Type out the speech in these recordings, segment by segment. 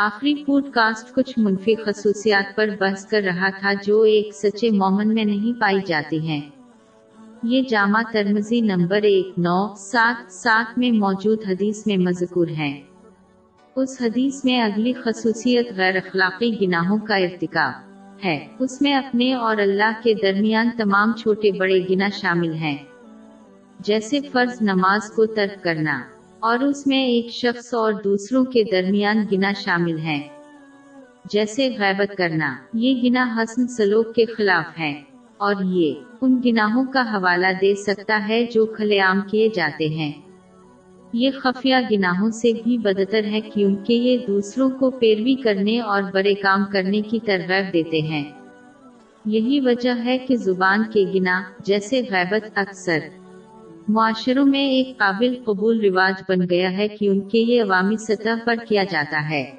آخری pod cost کچھ منفی خصوصیات پر بحث کر رہا تھا جو ایک سچے مومن میں نہیں پائی جاتی ہیں۔ یہ جامع ترمزی نمبر ایک، نو، سات سات میں موجود حدیث میں مذکور ہیں۔ اس حدیث میں اگلی خصوصیت غیر اخلاقی گناہوں کا ارتکاب ہے۔ اس میں اپنے اور اللہ کے درمیان تمام چھوٹے بڑے گنا شامل ہیں۔ جیسے فرض نماز کو ترک کرنا۔ اور اس میں ایک شخص اور دوسروں کے درمیان گنا شامل ہے جیسے غیبت کرنا، یہ گنا حسن سلوک کے خلاف ہے۔ اور یہ ان گناہوں کا حوالہ دے سکتا ہے جو کھلے عام کیے جاتے ہیں۔ یہ خفیہ گناہوں سے بھی بدتر ہے کیونکہ یہ دوسروں کو پیروی کرنے اور بڑے کام کرنے کی ترغیب دیتے ہیں۔ یہی وجہ ہے کہ زبان کے گنا جیسے غیبت، اکثر معاشروں میں ایک قابل قبول رواج بن گیا ہے کیونکہ یہ عوامی سطح پر کیا جاتا ہے۔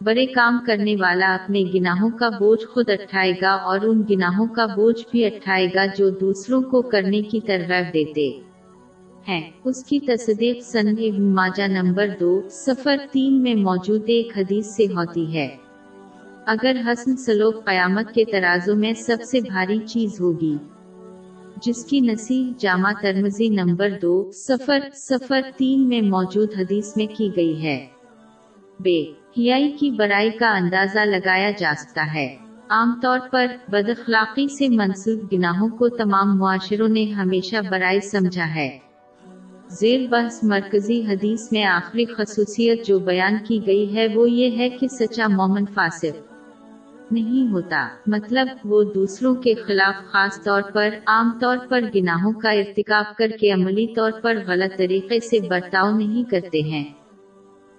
بڑے کام کرنے والا اپنے گناہوں کا بوجھ خود اٹھائے گا اور ان گناہوں کا بوجھ بھی اٹھائے گا جو دوسروں کو کرنے کی ترغیب دیتے ہیں۔ اس کی تصدیق سن ابن ماجہ نمبر دو سفر تین میں موجود ایک حدیث سے ہوتی ہے۔ اگر حسن سلوک قیامت کے ترازوں میں سب سے بھاری چیز ہوگی۔ جس کی نصیح جامع ترمزی نمبر دو سفر سفر تین میں موجود حدیث میں کی گئی ہے۔ بے، حیائی کی برائی کا اندازہ لگایا جا سکتا ہے۔ عام طور پر بد اخلاقی سے منسوخ گناہوں کو تمام معاشروں نے ہمیشہ برائی سمجھا ہے۔ زیر بحث مرکزی حدیث میں آخری خصوصیت جو بیان کی گئی ہے وہ یہ ہے کہ سچا مومن فاسق۔ نہیں ہوتا۔ مطلب وہ دوسروں کے خلاف خاص طور پر عام طور پر گناہوں کا ارتکاب کر کے عملی طور پر غلط طریقے سے برتاؤ نہیں کرتے ہیں۔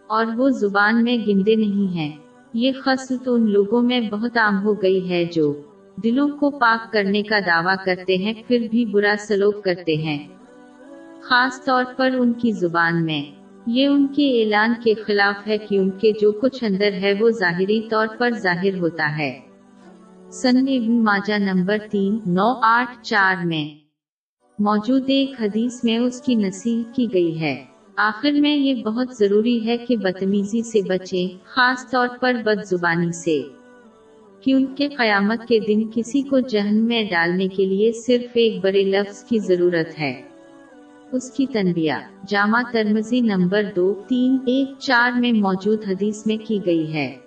اور وہ زبان میں گندے نہیں ہیں۔ یہ خصلت ان لوگوں میں بہت عام ہو گئی ہے جو دلوں کو پاک کرنے کا دعویٰ کرتے ہیں، پھر بھی برا سلوک کرتے ہیں۔ خاص طور پر ان کی زبان میں۔ یہ ان کے اعلان کے خلاف ہے کیونکہ جو کچھ اندر ہے وہ ظاہری طور پر ظاہر ہوتا ہے۔ سن ابن ماجہ نمبر تین، نو، آٹھ، چار میں۔ موجود ایک حدیث میں اس کی نصیح کی گئی ہے۔ آخر میں یہ بہت ضروری ہے کہ بدتمیزی سے بچیں، خاص طور پر بد زبانی سے کیونکہ قیامت کے دن کسی کو جہن میں ڈالنے کے لیے صرف ایک بڑے لفظ کی ضرورت ہے۔ اس کی تنبیہ۔ جامع ترمزی نمبر دو، تین، ایک، چار میں موجود حدیث میں کی گئی ہے۔